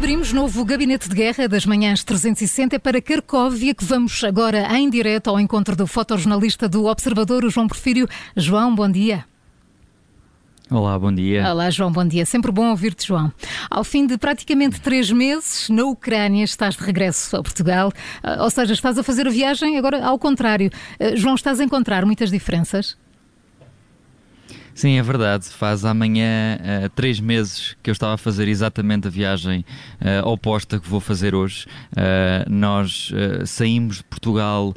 Reabrimos novo gabinete de guerra das manhãs 360 é para Carcóvia, que vamos agora em direto ao encontro do fotojornalista do Observador, o João Porfírio. João, bom dia. Olá, bom dia. Olá, João, bom dia. Sempre bom ouvir-te, João. Ao fim de praticamente três meses, na Ucrânia, estás de regresso a Portugal. Ah, ou seja, estás a fazer a viagem agora ao contrário. Ah, João, estás a encontrar muitas diferenças? Sim, é verdade. Faz amanhã uh, três meses que eu estava a fazer exatamente a viagem uh, oposta que vou fazer hoje. Uh, nós saímos de Portugal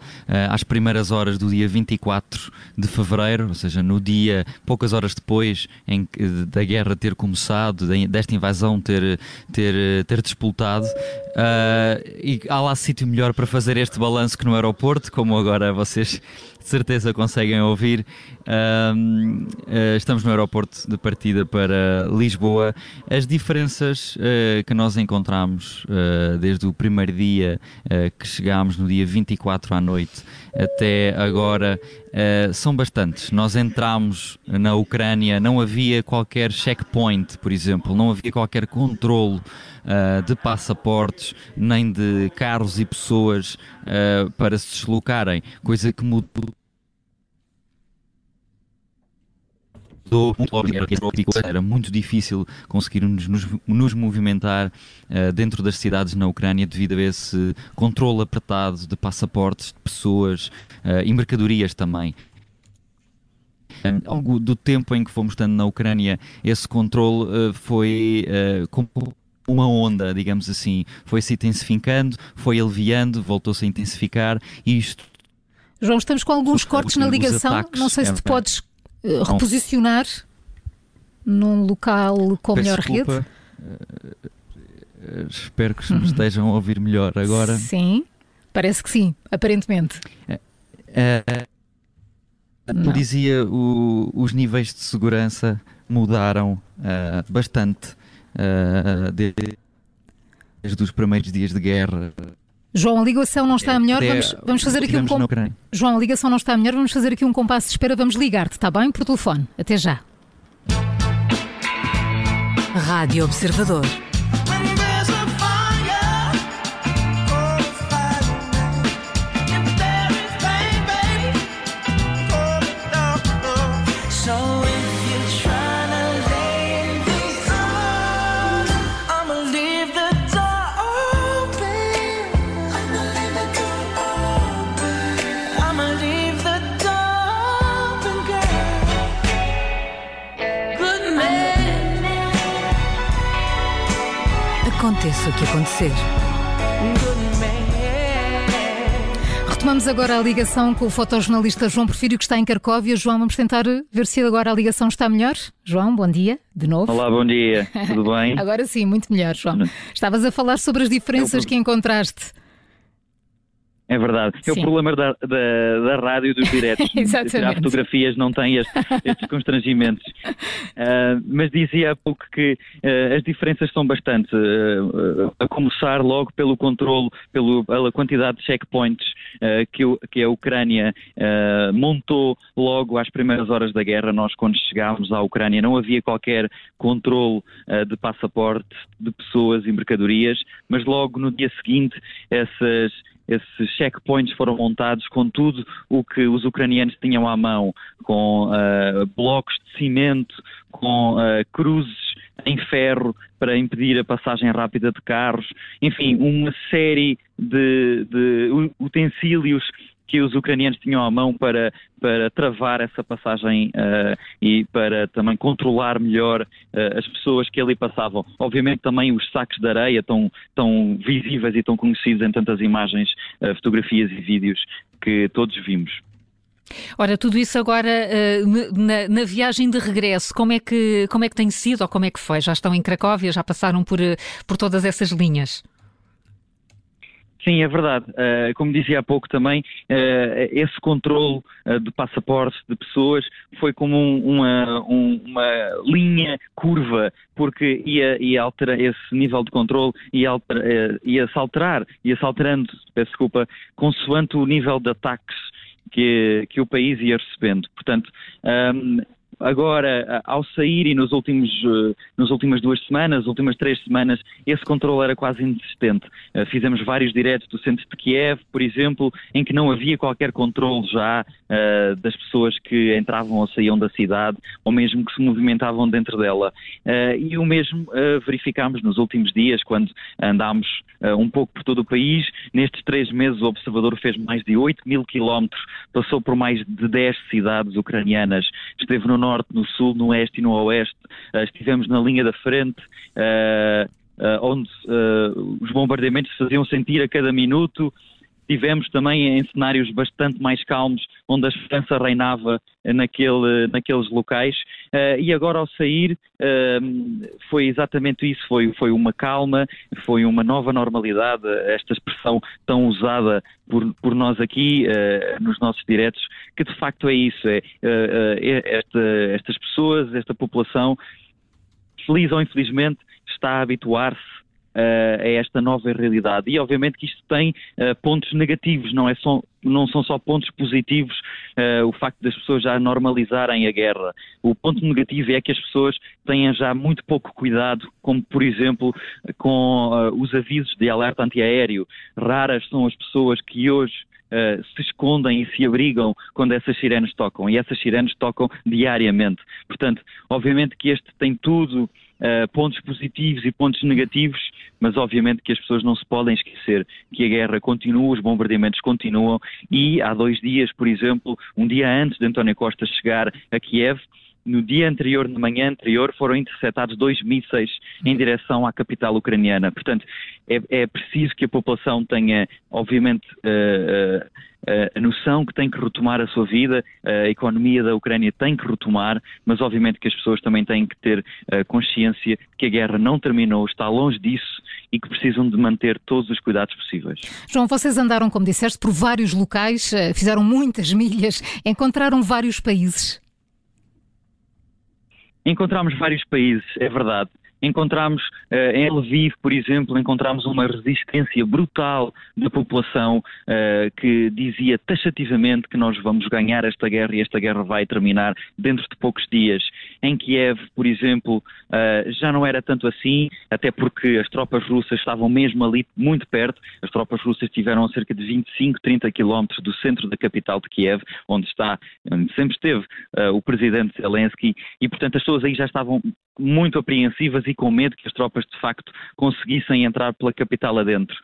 às primeiras horas do dia 24 de fevereiro, ou seja, no dia, poucas horas depois em, da guerra ter começado, desta invasão ter, ter, ter disputado. e há lá sítio melhor para fazer este balanço que no aeroporto, como agora vocês de certeza conseguem ouvir. Eh, estamos no aeroporto de partida para Lisboa. As diferenças uh, que nós encontramos uh, desde o primeiro dia que chegámos, no dia 24 à noite, até agora, são bastantes. Nós entramos na Ucrânia, não havia qualquer checkpoint, por exemplo, não havia qualquer controlo. De passaportes, nem de carros e pessoas para se deslocarem, coisa que mudou era muito difícil conseguirmos nos, nos movimentar uh, dentro das cidades na Ucrânia devido a esse controle apertado de passaportes, de pessoas uh, e mercadorias também. Ao longo do tempo em que fomos estando na Ucrânia, esse controle uh, foi como uma onda, digamos assim, foi-se intensificando, foi aliviando, voltou-se a intensificar e isto. João, estamos com alguns cortes na ligação. Ataques, Não sei se é, podes uh, reposicionar num local com melhor desculpa, rede. Uh, espero que me estejam a ouvir melhor agora. Sim, parece que sim, aparentemente. Uh, como dizia, o, os níveis de segurança mudaram bastante desde os primeiros dias de guerra. João, a ligação não está melhor. Vamos, vamos fazer aqui um comp... João, a ligação não está melhor. Vamos fazer aqui um compasso de espera. Vamos ligar-te, está bem? Por telefone. Até já. Rádio Observador. Aconteça o que acontecer. Retomamos agora a ligação com o fotojornalista João Porfírio, que está em Carcóvia. João, vamos tentar ver se agora a ligação está melhor. João, bom dia, de novo. Olá, bom dia, tudo bem? agora sim, muito melhor, João. Estavas a falar sobre as diferenças Eu... que encontraste. É verdade. É o problema da, da, da rádio e dos diretos. Tirar fotografias não tem este, estes constrangimentos. Uh, mas dizia há pouco que uh, as diferenças são bastante. Uh, a começar logo pelo controle, pelo, pela quantidade de checkpoints que, o, que, a Ucrânia montou logo às primeiras horas da guerra. Nós, quando chegámos à Ucrânia, não havia qualquer controle de passaporte de pessoas e mercadorias, mas logo no dia seguinte essas esses checkpoints foram montados com tudo o que os ucranianos tinham à mão, com uh, blocos de cimento, com uh, cruzes em ferro para impedir a passagem rápida de carros, enfim, uma série de, de utensílios que os ucranianos tinham à mão para, para travar essa passagem uh, e para também controlar melhor uh, as pessoas que ali passavam. Obviamente também os sacos de areia tão, tão visíveis e tão conhecidos em tantas imagens, uh, fotografias e vídeos que todos vimos. Ora, tudo isso agora na, na, viagem de regresso, como é, que, como é que tem sido ou como é que foi? Já estão em Cracóvia, já passaram por, por todas essas linhas? Sim, é verdade. Uh, como dizia há pouco também, uh, esse controle uh, de passaportes de pessoas foi como um, uma, um, uma, linha curva, porque ia, ia alterar esse nível de controle ia, alter, ia se alterar, ia se alterando, peço desculpa, consoante o nível de ataques que, que o país ia recebendo. Portanto, um, agora, ao sair e nos últimos, nas últimas duas semanas, últimas três semanas, esse controle era quase inexistente. Fizemos vários diretos do centro de Kiev, por exemplo, em que não havia qualquer controle já uh, das pessoas que entravam ou saíam da cidade, ou mesmo que se movimentavam dentro dela. E o mesmo verificámos nos últimos dias, quando andámos um pouco por todo o país. Nestes três meses, o observador fez mais de 8 mil quilómetros, passou por mais de 10 cidades ucranianas, esteve no norte, no sul, no oeste e no oeste, estivemos na linha da frente. Uh, onde uh, os bombardeamentos se faziam sentir a cada minuto, tivemos também em cenários bastante mais calmos, onde a esperança reinava naquele, naqueles locais. Uh, e agora, ao sair, uh, foi exatamente isso: foi, foi uma calma, foi uma nova normalidade. Esta expressão tão usada por, por nós aqui uh, nos nossos diretos, que de facto é isso: é, esta, estas pessoas, esta população, feliz ou infelizmente, está a habituar-se a esta nova realidade. E obviamente que isto tem uh, pontos negativos, não, é só, não são só pontos positivos uh, o facto das pessoas já normalizarem a guerra. O ponto negativo é que as pessoas têm já muito pouco cuidado, como por exemplo com os avisos de alerta antiaéreo. Raras são as pessoas que hoje Uh, se escondem e se abrigam quando essas sirenes tocam. E essas sirenes tocam diariamente. Portanto, obviamente que este tem tudo uh, pontos positivos e pontos negativos, mas obviamente que as pessoas não se podem esquecer que a guerra continua, os bombardeamentos continuam e há dois dias, por exemplo, um dia antes de António Costa chegar a Kiev, no dia anterior, na manhã anterior, foram interceptados dois mísseis em direção à capital ucraniana. Portanto, é, é preciso que a população tenha, obviamente, uh, uh, a noção que tem que retomar a sua vida, a economia da Ucrânia tem que retomar, mas obviamente que as pessoas também têm que ter consciência que a guerra não terminou, está longe disso e que precisam de manter todos os cuidados possíveis. João, vocês andaram, como disseste, por vários locais, fizeram muitas milhas, encontraram vários países. Encontramos vários países, é verdade. Encontramos uh, em Lviv, por exemplo, encontramos uma resistência brutal da população uh, que dizia taxativamente que nós vamos ganhar esta guerra e esta guerra vai terminar dentro de poucos dias. Em Kiev, por exemplo, uh, já não era tanto assim, até porque as tropas russas estavam mesmo ali muito perto. As tropas russas estiveram a cerca de 25, 30 quilómetros do centro da capital de Kiev, onde está, onde sempre esteve o presidente Zelensky, e portanto as pessoas aí já estavam muito apreensivas e com medo que as tropas de facto conseguissem entrar pela capital adentro.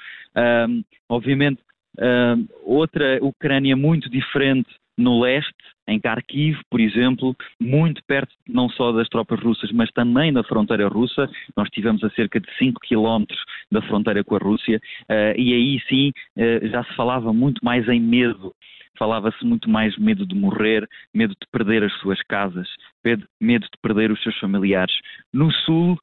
Um, obviamente, um, outra Ucrânia muito diferente no leste, em Kharkiv, por exemplo, muito perto não só das tropas russas, mas também da fronteira russa. Nós estivemos a cerca de 5 quilómetros da fronteira com a Rússia, uh, e aí sim uh, já se falava muito mais em medo falava-se muito mais medo de morrer, medo de perder as suas casas, medo de perder os seus familiares. No Sul,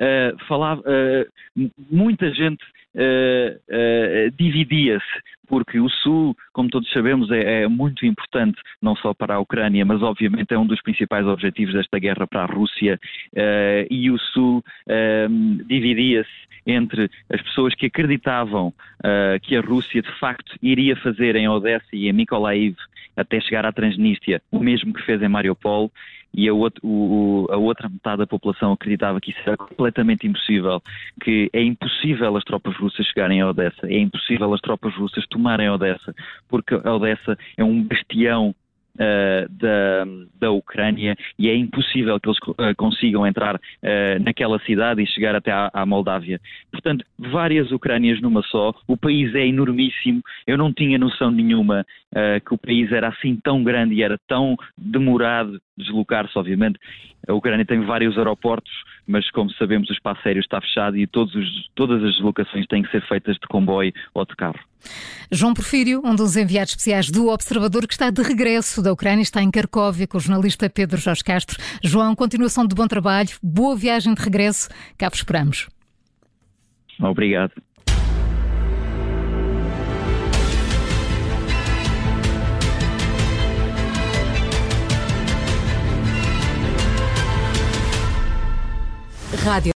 uh, falava, uh, muita gente uh, dividia-se, porque o Sul, como todos sabemos, é, é, muito importante, não só para a Ucrânia, mas obviamente é um dos principais objetivos desta guerra para a Rússia, e o Sul dividia-se entre as pessoas que acreditavam que a Rússia de facto iria fazer em Odessa e em Mykolaiv até chegar à Transnistria o mesmo que fez em Mariupol e a, outro, o, a, outra metade da população acreditava que isso era completamente impossível, que é impossível as tropas russas chegarem a Odessa, é impossível as tropas russas tomarem Odessa, porque Odessa é um bastião Uh, da, da Ucrânia e é impossível que eles uh, consigam entrar uh, naquela cidade e chegar até à, à, Moldávia. Portanto, várias Ucrânias numa só, o país é enormíssimo, eu não tinha noção nenhuma que o país era assim tão grande e era tão demorado deslocar-se, obviamente. A Ucrânia tem vários aeroportos, mas como sabemos o espaço aéreo está fechado e os, todas as deslocações têm que ser feitas de comboio ou de carro. João Porfírio, um dos enviados especiais do Observador, que está de regresso da Ucrânia, está em Cracóvia com o jornalista Pedro Jorge Castro. João, continuação de bom trabalho, boa viagem de regresso, cá vos esperamos. Obrigado. Rádio